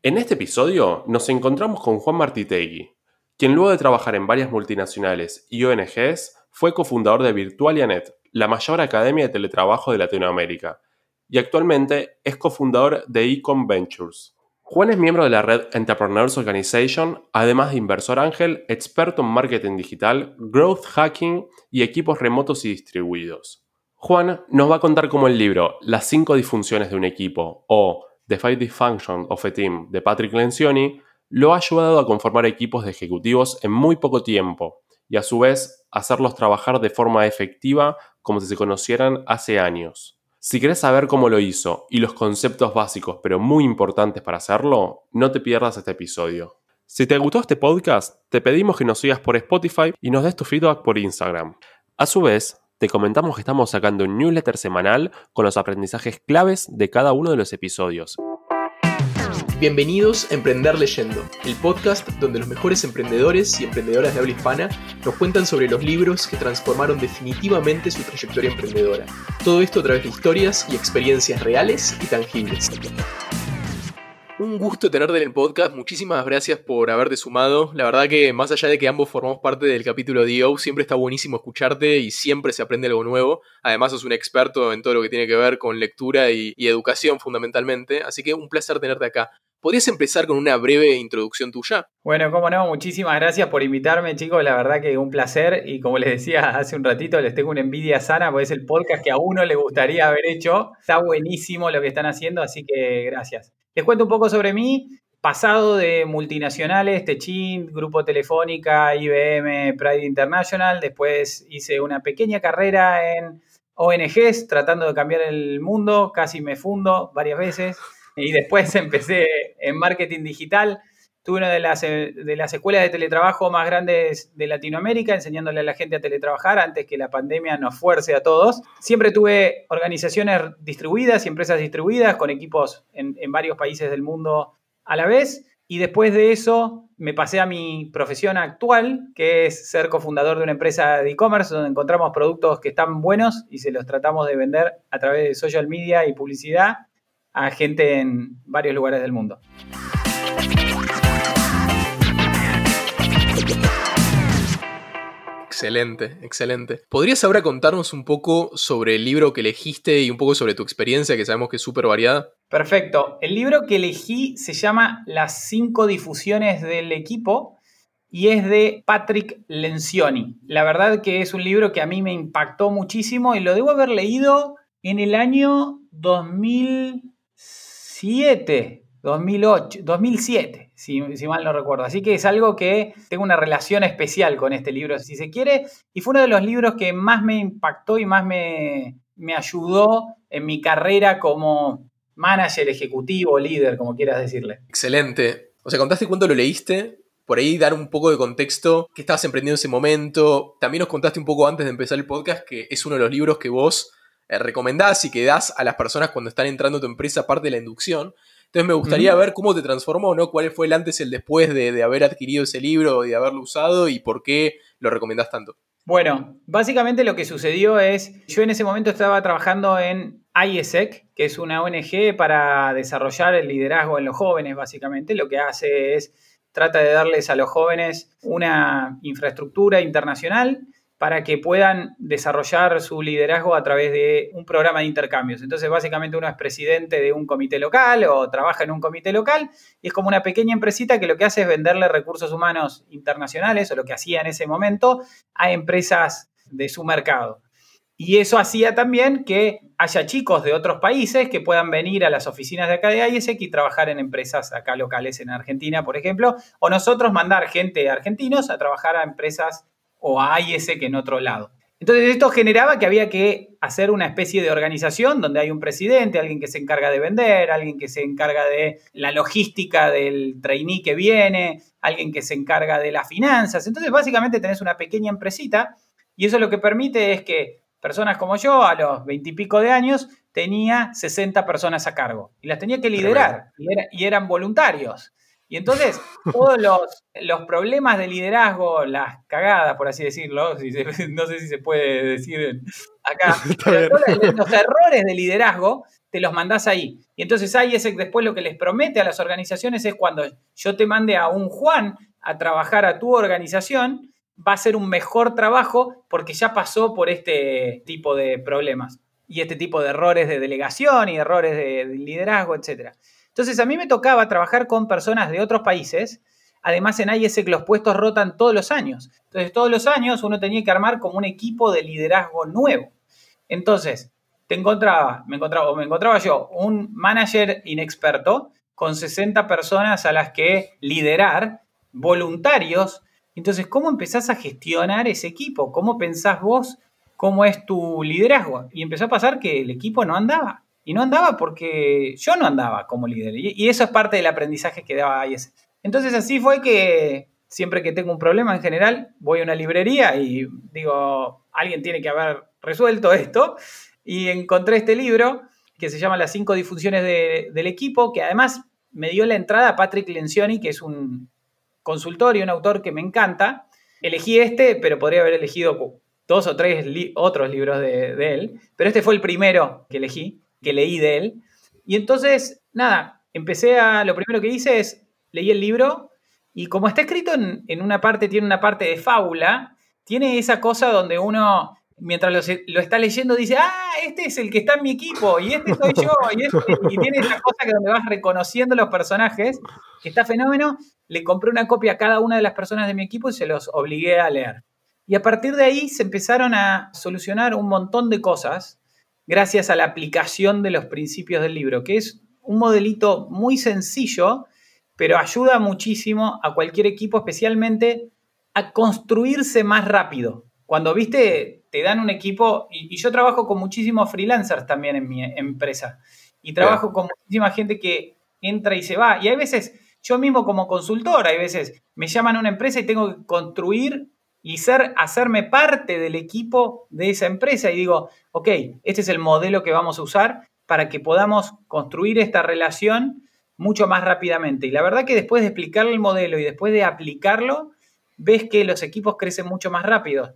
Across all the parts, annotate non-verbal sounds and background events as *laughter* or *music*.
En este episodio nos encontramos con Juan Martitegui, quien luego de trabajar en varias multinacionales y ONGs fue cofundador de Virtualianet, la mayor academia de teletrabajo de Latinoamérica, y actualmente es cofundador de Econ Ventures. Juan es miembro de la red Entrepreneurs Organization, además de inversor ángel, experto en marketing digital, growth hacking y equipos remotos y distribuidos. Juan nos va a contar cómo el libro Las cinco disfunciones de un equipo o The Five Dysfunctions of a Team de Patrick Lencioni lo ha ayudado a conformar equipos de ejecutivos en muy poco tiempo y a su vez hacerlos trabajar de forma efectiva como si se conocieran hace años. Si querés saber cómo lo hizo y los conceptos básicos pero muy importantes para hacerlo, no te pierdas este episodio. Si te gustó este podcast, te pedimos que nos sigas por Spotify y nos des tu feedback por Instagram. A su vez, te comentamos que estamos sacando un newsletter semanal con los aprendizajes claves de cada uno de los episodios. Bienvenidos a Emprender Leyendo, el podcast donde los mejores emprendedores y emprendedoras de habla hispana nos cuentan sobre los libros que transformaron definitivamente su trayectoria emprendedora. Todo esto a través de historias y experiencias reales y tangibles. Un gusto tenerte en el podcast, muchísimas gracias por haberte sumado. La verdad que más allá de que ambos formamos parte del capítulo de O, siempre está buenísimo escucharte y siempre se aprende algo nuevo. Además sos un experto en todo lo que tiene que ver con lectura y, y educación fundamentalmente, así que un placer tenerte acá. ¿Podrías empezar con una breve introducción tuya? Bueno, cómo no, muchísimas gracias por invitarme, chicos. La verdad que un placer. Y como les decía *laughs* hace un ratito, les tengo una envidia sana, porque es el podcast que a uno le gustaría haber hecho. Está buenísimo lo que están haciendo, así que gracias. Les cuento un poco sobre mí. Pasado de multinacionales, Techin, Grupo Telefónica, IBM, Pride International. Después hice una pequeña carrera en ONGs, tratando de cambiar el mundo. Casi me fundo varias veces y después *laughs* empecé en marketing digital. Tuve una de las, de las escuelas de teletrabajo más grandes de Latinoamérica, enseñándole a la gente a teletrabajar antes que la pandemia nos fuerce a todos. Siempre tuve organizaciones distribuidas y empresas distribuidas con equipos en, en varios países del mundo a la vez. Y después de eso me pasé a mi profesión actual, que es ser cofundador de una empresa de e-commerce donde encontramos productos que están buenos y se los tratamos de vender a través de social media y publicidad a gente en varios lugares del mundo. Excelente, excelente. ¿Podrías ahora contarnos un poco sobre el libro que elegiste y un poco sobre tu experiencia, que sabemos que es súper variada? Perfecto. El libro que elegí se llama Las cinco difusiones del equipo y es de Patrick Lencioni. La verdad que es un libro que a mí me impactó muchísimo y lo debo haber leído en el año 2007. 2008, 2007, si, mal no recuerdo. Así que es algo que tengo una relación especial con este libro, si se quiere, y fue uno de los libros que más me impactó y más me, me ayudó en mi carrera como manager, ejecutivo, líder, como quieras decirle. Excelente. O sea, contaste cuándo lo leíste, por ahí dar un poco de contexto, qué estabas emprendiendo en ese momento. También nos contaste un poco antes de empezar el podcast que es uno de los libros que vos eh, recomendás y que das a las personas cuando están entrando a tu empresa, aparte de la inducción. Entonces me gustaría ver cómo te transformó, ¿no? ¿Cuál fue el antes y el después de, de haber adquirido ese libro y de haberlo usado y por qué lo recomendás tanto? Bueno, básicamente lo que sucedió es, yo en ese momento estaba trabajando en IESEC, que es una ONG para desarrollar el liderazgo en los jóvenes, básicamente. Lo que hace es, trata de darles a los jóvenes una infraestructura internacional para que puedan desarrollar su liderazgo a través de un programa de intercambios. Entonces, básicamente uno es presidente de un comité local o trabaja en un comité local y es como una pequeña empresita que lo que hace es venderle recursos humanos internacionales o lo que hacía en ese momento a empresas de su mercado. Y eso hacía también que haya chicos de otros países que puedan venir a las oficinas de acá de ISEC y trabajar en empresas acá locales en Argentina, por ejemplo, o nosotros mandar gente argentinos a trabajar a empresas o a que en otro lado. Entonces esto generaba que había que hacer una especie de organización donde hay un presidente, alguien que se encarga de vender, alguien que se encarga de la logística del trainee que viene, alguien que se encarga de las finanzas. Entonces básicamente tenés una pequeña empresita y eso lo que permite es que personas como yo a los veintipico de años tenía 60 personas a cargo y las tenía que liderar y, y eran voluntarios. Y entonces, todos los, problemas de liderazgo, las cagadas, por así decirlo, *laughs* no sé si se puede decir acá, *laughs* los errores de liderazgo, te los mandás ahí. Y entonces IESEC después lo que les promete a las organizaciones es cuando yo te mande a un Juan a trabajar a tu organización, va a ser un mejor trabajo porque ya pasó por este tipo de problemas y este tipo de errores de delegación y errores de liderazgo, etcétera. Entonces a mí me tocaba trabajar con personas de otros países. Además en IESEC los puestos rotan todos los años. Entonces todos los años uno tenía que armar como un equipo de liderazgo nuevo. Entonces, te encontraba, me encontraba, o me encontraba yo, un manager inexperto con 60 personas a las que liderar, voluntarios. Entonces, ¿cómo empezás a gestionar ese equipo? ¿Cómo pensás vos cómo es tu liderazgo? Y empezó a pasar que el equipo no andaba. Y no andaba porque yo no andaba como líder. Y, eso es parte del aprendizaje que daba IS. Entonces así fue que siempre que tengo un problema en general, voy a una librería y digo, alguien tiene que haber resuelto esto. Y encontré este libro que se llama Las cinco disfunciones del equipo, que además me dio la entrada a Patrick Lencioni, que es un consultor y un autor que me encanta. Elegí este, pero podría haber elegido dos o tres otros libros de, él, pero este fue el primero que elegí que leí de él. Y entonces, nada, empecé a, lo primero que hice es, leí el libro y como está escrito en, una parte, tiene una parte de fábula, tiene esa cosa donde uno, mientras lo, está leyendo, dice, ah, este es el que está en mi equipo y este soy yo. Y, este", *laughs* tiene esa cosa que donde vas reconociendo los personajes, que está fenómeno. Le compré una copia a cada una de las personas de mi equipo y se los obligué a leer. Y a partir de ahí se empezaron a solucionar un montón de cosas gracias a la aplicación de los principios del libro, que es un modelito muy sencillo, pero ayuda muchísimo a cualquier equipo, especialmente a construirse más rápido. Cuando, viste, te dan un equipo, y, yo trabajo con muchísimos freelancers también en mi empresa, y trabajo con muchísima gente que entra y se va, y hay veces, yo mismo como consultor, hay veces me llaman a una empresa y tengo que construir y ser, hacerme parte del equipo de esa empresa y digo, ok, este es el modelo que vamos a usar para que podamos construir esta relación mucho más rápidamente. Y la verdad que después de explicarle el modelo y después de aplicarlo, ves que los equipos crecen mucho más rápido.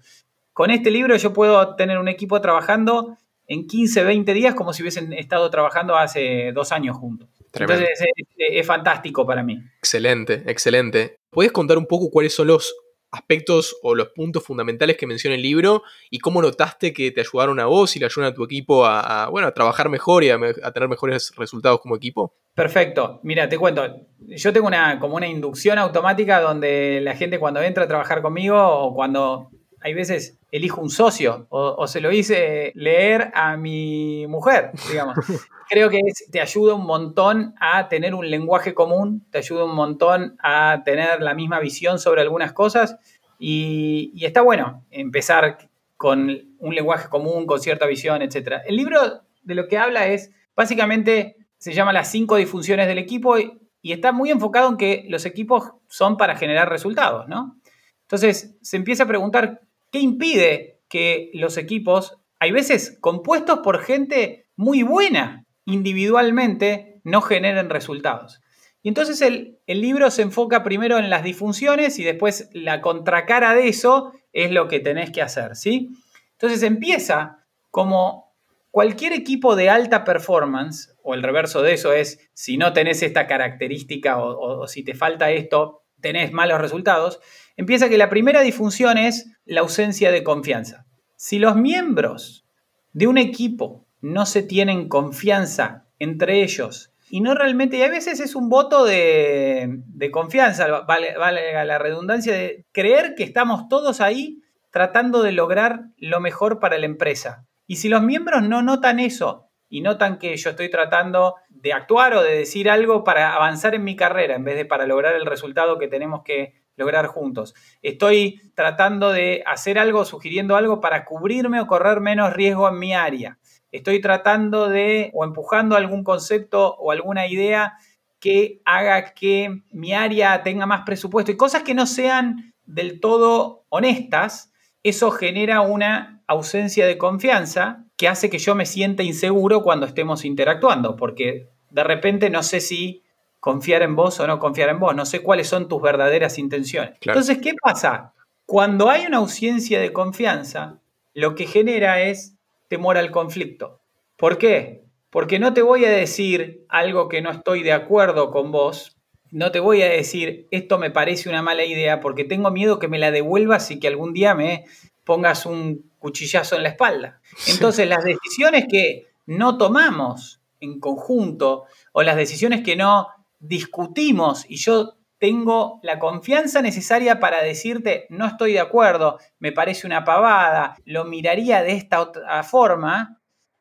Con este libro yo puedo tener un equipo trabajando en 15, 20 días como si hubiesen estado trabajando hace dos años juntos. Entonces es, es, fantástico para mí. Excelente, excelente. ¿Puedes contar un poco cuáles son los aspectos o los puntos fundamentales que menciona el libro y cómo notaste que te ayudaron a vos y le ayudan a tu equipo a, bueno, a trabajar mejor y a, tener mejores resultados como equipo? Perfecto. Mira, te cuento. Yo tengo una, como una inducción automática donde la gente cuando entra a trabajar conmigo o cuando hay veces elijo un socio o, se lo hice leer a mi mujer, digamos. *laughs* Creo que te ayuda un montón a tener un lenguaje común, te ayuda un montón a tener la misma visión sobre algunas cosas y, está bueno empezar con un lenguaje común, con cierta visión, etc. El libro de lo que habla es, básicamente, se llama Las cinco disfunciones del equipo y, y está muy enfocado en que los equipos son para generar resultados, ¿no? Entonces, se empieza a preguntar ¿Qué impide que los equipos, hay veces compuestos por gente muy buena individualmente, no generen resultados? Y entonces el, libro se enfoca primero en las disfunciones y después la contracara de eso es lo que tenés que hacer, ¿sí? Entonces empieza como cualquier equipo de alta performance, o el reverso de eso es, si no tenés esta característica o si te falta esto, tenés malos resultados, empieza que la primera disfunción es la ausencia de confianza. Si los miembros de un equipo no se tienen confianza entre ellos y no realmente, y a veces es un voto de, confianza, vale, vale la redundancia, de creer que estamos todos ahí tratando de lograr lo mejor para la empresa. Y si los miembros no notan eso y notan que yo estoy tratando de actuar o de decir algo para avanzar en mi carrera en vez de para lograr el resultado que tenemos que lograr juntos. Estoy tratando de hacer algo, sugiriendo algo para cubrirme o correr menos riesgo en mi área. Estoy tratando de o empujando algún concepto o alguna idea que haga que mi área tenga más presupuesto y cosas que no sean del todo honestas, eso genera una ausencia de confianza que hace que yo me sienta inseguro cuando estemos interactuando, porque de repente no sé si confiar en vos o no confiar en vos. No sé cuáles son tus verdaderas intenciones. Entonces, ¿qué pasa? Cuando hay una ausencia de confianza, lo que genera es temor al conflicto. ¿Por qué? Porque no te voy a decir algo que no estoy de acuerdo con vos, no te voy a decir esto me parece una mala idea porque tengo miedo que me la devuelvas y que algún día me pongas un cuchillazo en la espalda. Entonces las decisiones que no tomamos en conjunto o las decisiones que no discutimos y yo tengo la confianza necesaria para decirte no estoy de acuerdo, me parece una pavada, lo miraría de esta otra forma,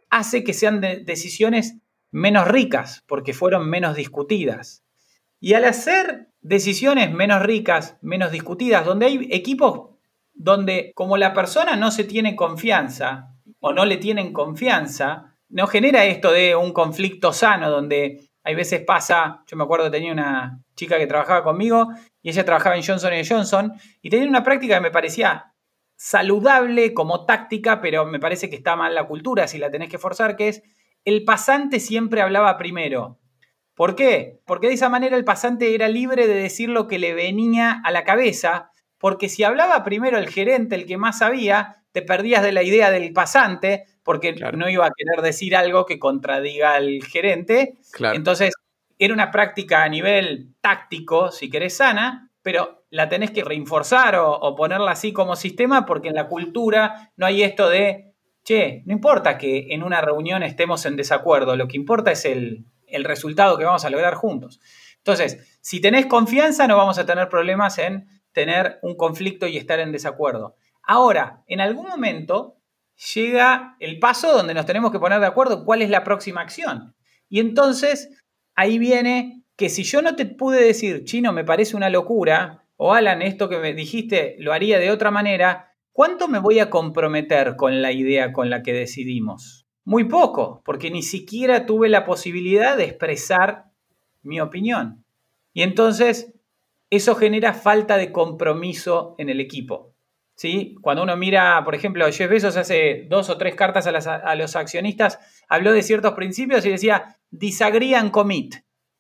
hace que sean decisiones menos ricas porque fueron menos discutidas. Y al hacer decisiones menos ricas, menos discutidas, donde hay equipos donde como la persona no se tiene confianza o no le tienen confianza, no genera esto de un conflicto sano donde hay veces pasa, yo me acuerdo tenía una chica que trabajaba conmigo y ella trabajaba en Johnson Johnson y tenía una práctica que me parecía saludable como táctica, pero me parece que está mal la cultura si la tenés que forzar, que es el pasante siempre hablaba primero. ¿Por qué? Porque de esa manera el pasante era libre de decir lo que le venía a la cabeza, porque si hablaba primero el gerente, el que más sabía, te perdías de la idea del pasante, porque no iba a querer decir algo que contradiga al gerente. Entonces, era una práctica a nivel táctico, si querés sana, pero la tenés que reforzar o, ponerla así como sistema, porque en la cultura no hay esto de, che, no importa que en una reunión estemos en desacuerdo, lo que importa es el, el resultado que vamos a lograr juntos. Entonces, si tenés confianza, no vamos a tener problemas en tener un conflicto y estar en desacuerdo. Ahora, en algún momento llega el paso donde nos tenemos que poner de acuerdo cuál es la próxima acción. Y entonces ahí viene que si yo no te pude decir, chino, me parece una locura, o Alan, esto que me dijiste lo haría de otra manera, ¿cuánto me voy a comprometer con la idea con la que decidimos? Muy poco, porque ni siquiera tuve la posibilidad de expresar mi opinión. Y entonces eso genera falta de compromiso en el equipo. Cuando uno mira, por ejemplo, Jeff Bezos hace dos o tres cartas a, los accionistas, habló de ciertos principios y decía, disagree and commit.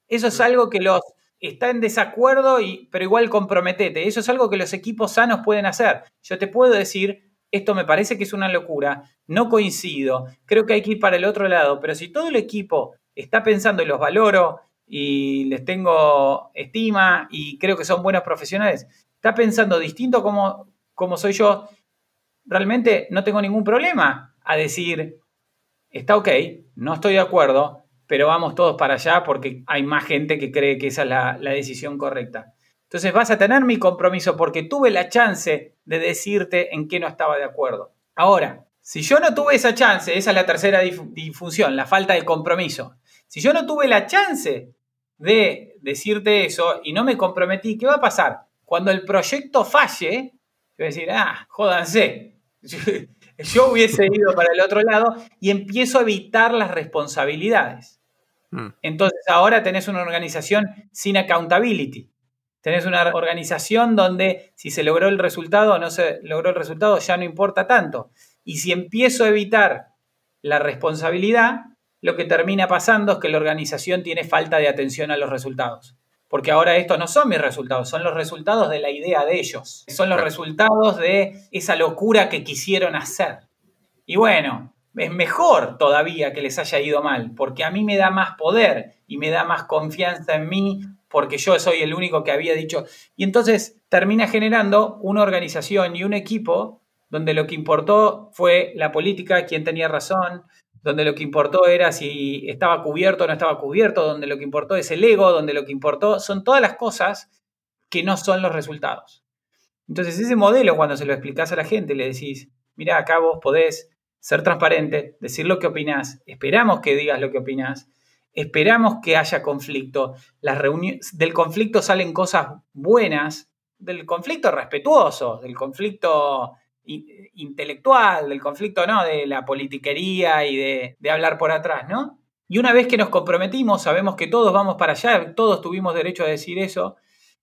Eso es algo que los está en desacuerdo, y, pero igual comprometete. Eso es algo que los equipos sanos pueden hacer. Yo te puedo decir, esto me parece que es una locura, no coincido, creo que hay que ir para el otro lado, pero si todo el equipo está pensando y los valoro y les tengo estima y creo que son buenos profesionales, está pensando distinto como como soy yo, realmente no tengo ningún problema a decir, está ok, no estoy de acuerdo, pero vamos todos para allá porque hay más gente que cree que esa es la, decisión correcta. Entonces vas a tener mi compromiso porque tuve la chance de decirte en qué no estaba de acuerdo. Ahora, si yo no tuve esa chance, esa es la tercera difusión, la falta de compromiso. Si yo no tuve la chance de decirte eso y no me comprometí, ¿qué va a pasar? Cuando el proyecto falle, voy a decir, ah, jódanse. *laughs* Yo hubiese ido para el otro lado y empiezo a evitar las responsabilidades. Mm. Entonces ahora tenés una organización sin accountability. Tenés una organización donde si se logró el resultado o no se logró el resultado ya no importa tanto. Y si empiezo a evitar la responsabilidad, lo que termina pasando es que la organización tiene falta de atención a los resultados porque ahora estos no son mis resultados, son los resultados de la idea de ellos, son los resultados de esa locura que quisieron hacer. Y bueno, es mejor todavía que les haya ido mal, porque a mí me da más poder y me da más confianza en mí, porque yo soy el único que había dicho. Y entonces termina generando una organización y un equipo donde lo que importó fue la política, quién tenía razón, donde lo que importó era si estaba cubierto o no estaba cubierto, donde lo que importó es el ego, donde lo que importó son todas las cosas que no son los resultados. Entonces ese modelo cuando se lo explicás a la gente, le decís, mira, acá vos podés ser transparente, decir lo que opinás, esperamos que digas lo que opinás, esperamos que haya conflicto, las reuniones, del conflicto salen cosas buenas, del conflicto respetuoso, del conflicto intelectual, del conflicto, ¿no? De la politiquería y de, hablar por atrás, ¿no? Y una vez que nos comprometimos, sabemos que todos vamos para allá, todos tuvimos derecho a decir eso,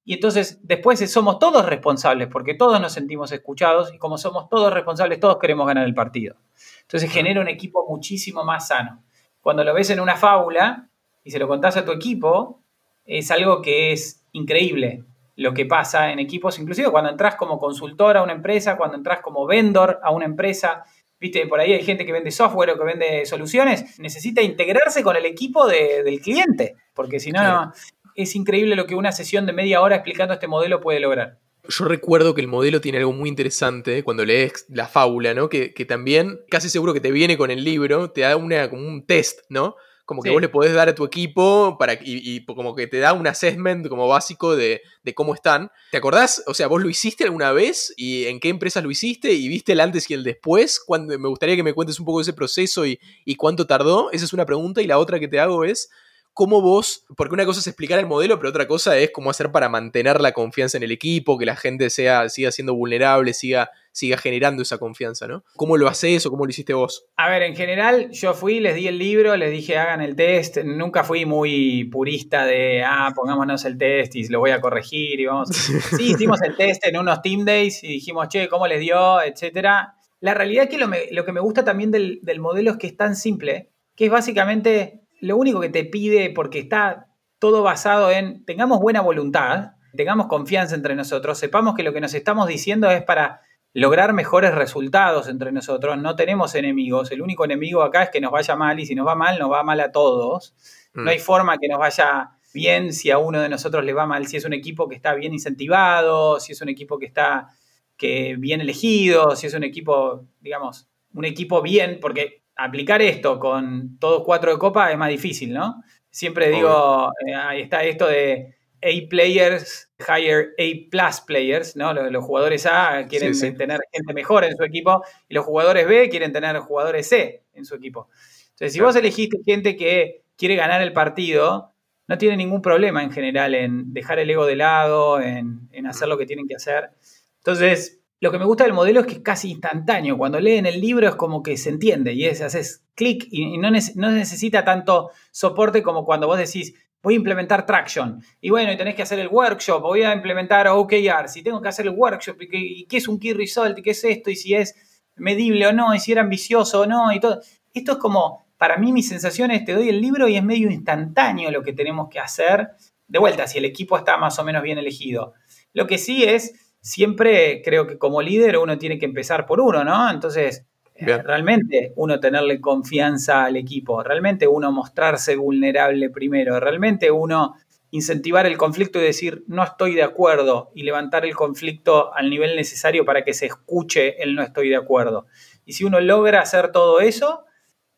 y entonces después somos todos responsables, porque todos nos sentimos escuchados, y como somos todos responsables, todos queremos ganar el partido. Entonces genera un equipo muchísimo más sano. Cuando lo ves en una fábula y se lo contás a tu equipo, es algo que es increíble lo que pasa en equipos, inclusive cuando entras como consultor a una empresa, cuando entras como vendor a una empresa, viste, por ahí hay gente que vende software o que vende soluciones, necesita integrarse con el equipo del cliente, porque si no, es increíble lo que una sesión de media hora explicando este modelo puede lograr. Yo recuerdo que el modelo tiene algo muy interesante cuando lees la fábula, ¿no? Que, también, casi seguro que te viene con el libro, te da una, como un test, ¿no? Como que vos le podés dar a tu equipo para, y, como que te da un assessment como básico de, cómo están. ¿Te acordás? O sea, ¿vos lo hiciste alguna vez? ¿Y en qué empresas lo hiciste? ¿Y viste el antes y el después? Cuando, me gustaría que me cuentes un poco de ese proceso y, y cuánto tardó. Esa es una pregunta. Y la otra que te hago es, cómo vos, porque una cosa es explicar el modelo, pero otra cosa es cómo hacer para mantener la confianza en el equipo, que la gente sea, siga siendo vulnerable, siga, siga generando esa confianza, ¿no? ¿Cómo lo haces o cómo lo hiciste vos? A ver, en general yo fui, les di el libro, les dije hagan el test, nunca fui muy purista de, ah, pongámonos el test y lo voy a corregir y vamos. *laughs* Sí, hicimos el test en unos team days y dijimos, che, ¿cómo les dio? Etcétera. La realidad es que lo, que me gusta también del, del modelo es que es tan simple, que es básicamente lo único que te pide, porque está todo basado en tengamos buena voluntad, tengamos confianza entre nosotros, sepamos que lo que nos estamos diciendo es para lograr mejores resultados entre nosotros, no tenemos enemigos, el único enemigo acá es que nos vaya mal y si nos va mal, nos va mal a todos. No mm. hay forma que nos vaya bien si a uno de nosotros le va mal, si es un equipo que está bien incentivado, si es un equipo que está que bien elegido, si es un equipo, digamos, un equipo bien, porque aplicar esto con todos cuatro de copa es más difícil, ¿no? Siempre digo, eh, ahí está esto de A players hire A plus players, ¿no? Los, jugadores A quieren tener gente mejor en su equipo y los jugadores B quieren tener jugadores C en su equipo. Entonces, si vos elegiste gente que quiere ganar el partido, no tiene ningún problema en general en dejar el ego de lado, en, en hacer lo que tienen que hacer. Entonces, lo que me gusta del modelo es que es casi instantáneo. Cuando leen el libro es como que se entiende y es, haces clic y no, necesita tanto soporte como cuando vos decís, voy a implementar Traction. Y bueno, y tenés que hacer el workshop, voy a implementar OKR. Si tengo que hacer el workshop, ¿y qué, es un key result? ¿Y qué es esto? Y si es medible o no, y si era ambicioso o no, y todo. Esto es como, para mí, mi sensación es, te doy el libro y es medio instantáneo lo que tenemos que hacer. De vuelta, si el equipo está más o menos bien elegido. Lo que sí es siempre creo que como líder uno tiene que empezar por uno, ¿no? Entonces, eh, realmente uno tenerle confianza al equipo, realmente uno mostrarse vulnerable primero, realmente uno incentivar el conflicto y decir no estoy de acuerdo y levantar el conflicto al nivel necesario para que se escuche el no estoy de acuerdo. Y si uno logra hacer todo eso,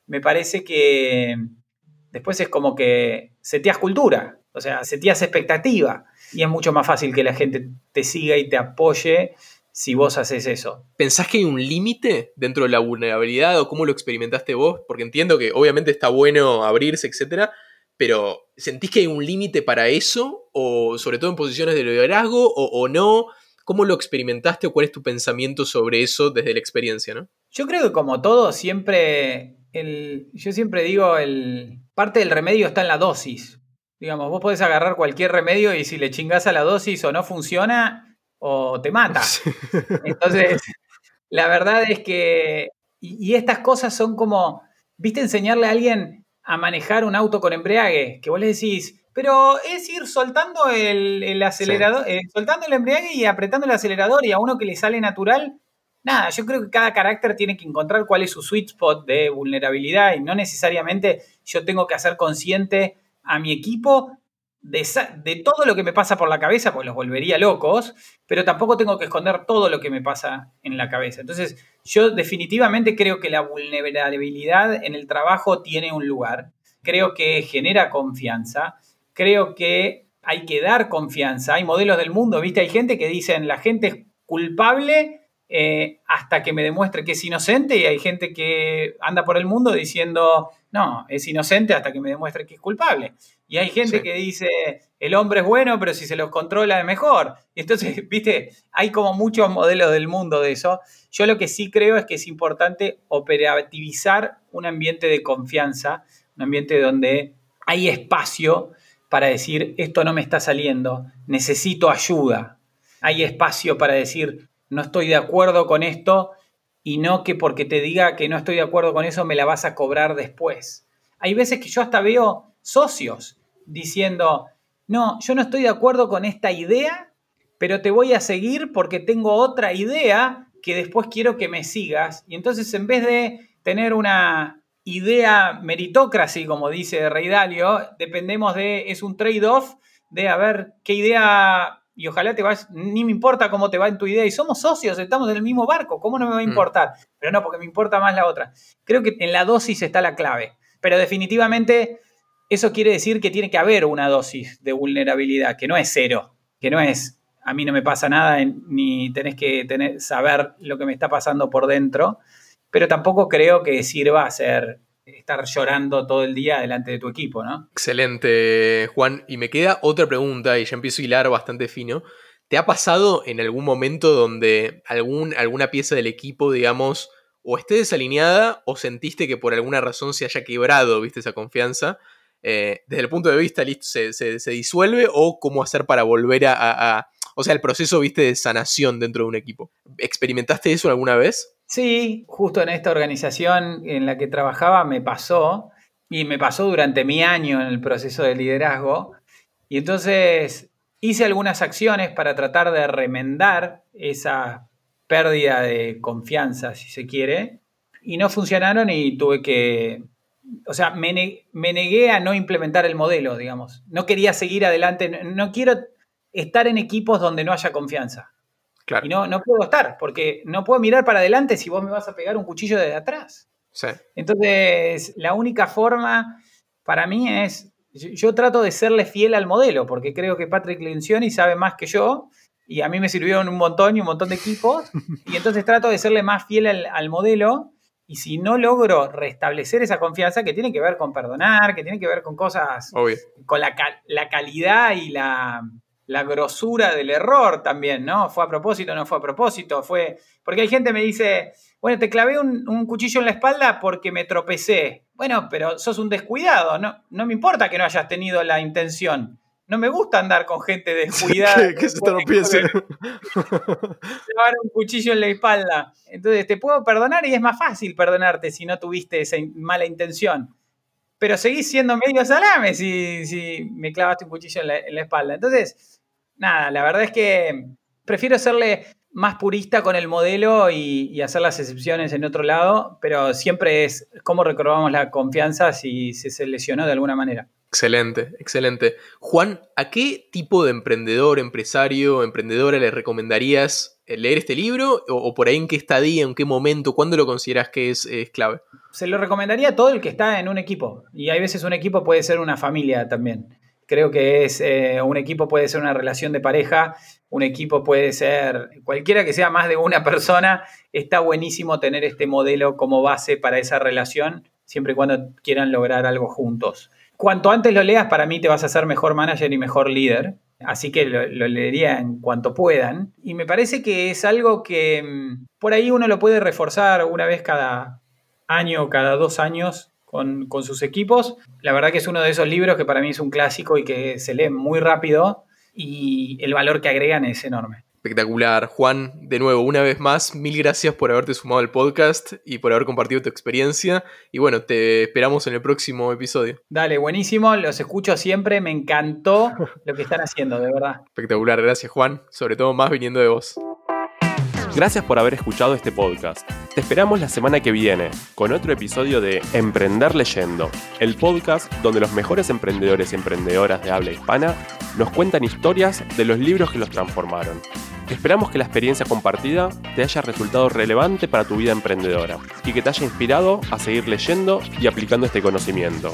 me parece que después es como que seteas cultura, o sea, seteas expectativa y es mucho más fácil que la gente te siga y te apoye si vos haces eso. ¿Pensás que hay un límite dentro de la vulnerabilidad o cómo lo experimentaste vos? Porque entiendo que obviamente está bueno abrirse, etcétera, pero ¿sentís que hay un límite para eso? ¿O sobre todo en posiciones de liderazgo o, no? ¿Cómo lo experimentaste o cuál es tu pensamiento sobre eso desde la experiencia, no? Yo creo que como todo, siempre, el, yo siempre digo, el, parte del remedio está en la dosis. Digamos, vos podés agarrar cualquier remedio y si le chingás a la dosis o no funciona, o te mata. *laughs* Entonces, la verdad es que. Y, estas cosas son como. ¿Viste enseñarle a alguien a manejar un auto con embriague? Que vos le decís, pero es ir soltando el, acelerador, eh, soltando el embriague y apretando el acelerador y a uno que le sale natural. Nada, yo creo que cada carácter tiene que encontrar cuál es su sweet spot de vulnerabilidad y no necesariamente yo tengo que hacer consciente a mi equipo de, de, todo lo que me pasa por la cabeza, pues los volvería locos, pero tampoco tengo que esconder todo lo que me pasa en la cabeza. Entonces, yo definitivamente creo que la vulnerabilidad en el trabajo tiene un lugar, creo que genera confianza, creo que hay que dar confianza, hay modelos del mundo, ¿viste? Hay gente que dicen, la gente es culpable eh, hasta que me demuestre que es inocente y hay gente que anda por el mundo diciendo, no, es inocente hasta que me demuestre que es culpable. Y hay gente que dice, el hombre es bueno, pero si se los controla es mejor. Entonces, *laughs* viste, hay como muchos modelos del mundo de eso. Yo lo que sí creo es que es importante operativizar un ambiente de confianza, un ambiente donde hay espacio para decir, esto no me está saliendo, necesito ayuda. Hay espacio para decir, no estoy de acuerdo con esto y no que porque te diga que no estoy de acuerdo con eso me la vas a cobrar después. Hay veces que yo hasta veo socios diciendo, no, yo no estoy de acuerdo con esta idea, pero te voy a seguir porque tengo otra idea que después quiero que me sigas. Y entonces en vez de tener una idea meritocracy, como dice Rey Dalio, dependemos de, es un trade-off de a ver qué idea y ojalá te vas, ni me importa cómo te va en tu idea, y somos socios, estamos en el mismo barco, ¿cómo no me va a mm. importar? Pero no, porque me importa más la otra. Creo que en la dosis está la clave, pero definitivamente eso quiere decir que tiene que haber una dosis de vulnerabilidad, que no es cero, que no es, a mí no me pasa nada, ni tenés que tener, saber lo que me está pasando por dentro, pero tampoco creo que sirva a ser estar llorando todo el día delante de tu equipo, ¿no? Excelente, Juan. Y me queda otra pregunta, y ya empiezo a hilar bastante fino. ¿Te ha pasado en algún momento donde algún, alguna pieza del equipo, digamos, o esté desalineada o sentiste que por alguna razón se haya quebrado, viste, esa confianza? Eh, desde el punto de vista, listo, se, disuelve o cómo hacer para volver a, a, O sea, el proceso, viste, de sanación dentro de un equipo. ¿Experimentaste eso alguna vez? Sí, justo en esta organización en la que trabajaba me pasó, y me pasó durante mi año en el proceso de liderazgo, y entonces hice algunas acciones para tratar de remendar esa pérdida de confianza, si se quiere, y no funcionaron y tuve que, o sea, me, negué a no implementar el modelo, digamos. No quería seguir adelante, no quiero estar en equipos donde no haya confianza. Y no, no puedo estar, porque no puedo mirar para adelante si vos me vas a pegar un cuchillo desde atrás. Entonces, la única forma para mí es, yo, trato de serle fiel al modelo, porque creo que Patrick Lencioni sabe más que yo, y a mí me sirvieron un montón y un montón de equipos, *laughs* y entonces trato de serle más fiel al, modelo, y si no logro restablecer esa confianza, que tiene que ver con perdonar, que tiene que ver con cosas, con la, la calidad y la, la grosura del error también, ¿no? ¿Fue a propósito o no fue a propósito? Fue. Porque hay gente que me dice, bueno, te clavé un, cuchillo en la espalda porque me tropecé. Bueno, pero sos un descuidado, no, no me importa que no hayas tenido la intención. No me gusta andar con gente descuidada. *laughs* que, se tropiece. *laughs* Clavar un cuchillo en la espalda. Entonces, te puedo perdonar y es más fácil perdonarte si no tuviste esa mala intención. Pero seguís siendo medio salame si, si me clavaste un cuchillo en la, en la espalda. Entonces, nada, la verdad es que prefiero serle más purista con el modelo y, hacer las excepciones en otro lado, pero siempre es cómo recordamos la confianza si se lesionó de alguna manera. Excelente, excelente. Juan, ¿a qué tipo de emprendedor, empresario, emprendedora le recomendarías leer este libro? O, por ahí en qué estadía, en qué momento, cuándo lo consideras que es, es, clave? Se lo recomendaría a todo el que está en un equipo. Y hay veces un equipo puede ser una familia también. Creo que es eh, un equipo puede ser una relación de pareja, un equipo puede ser cualquiera que sea más de una *laughs* persona. Está buenísimo tener este modelo como base para esa relación, siempre y cuando quieran lograr algo juntos. Cuanto antes lo leas, para mí te vas a hacer mejor manager y mejor líder. Así que lo, lo, leería en cuanto puedan. Y me parece que es algo que mm, por ahí uno lo puede reforzar una vez cada año, cada dos años, con, sus equipos. La verdad que es uno de esos libros que para mí es un clásico y que se lee muy rápido y el valor que agregan es enorme. Espectacular. Juan, de nuevo, una vez más, mil gracias por haberte sumado al podcast y por haber compartido tu experiencia. Y bueno, te esperamos en el próximo episodio. Dale, buenísimo, los escucho siempre, me encantó lo que están haciendo, de verdad. Espectacular, gracias Juan, sobre todo más viniendo de vos. Gracias por haber escuchado este podcast. Te esperamos la semana que viene con otro episodio de Emprender Leyendo, el podcast donde los mejores emprendedores y emprendedoras de habla hispana nos cuentan historias de los libros que los transformaron. Esperamos que la experiencia compartida te haya resultado relevante para tu vida emprendedora y que te haya inspirado a seguir leyendo y aplicando este conocimiento.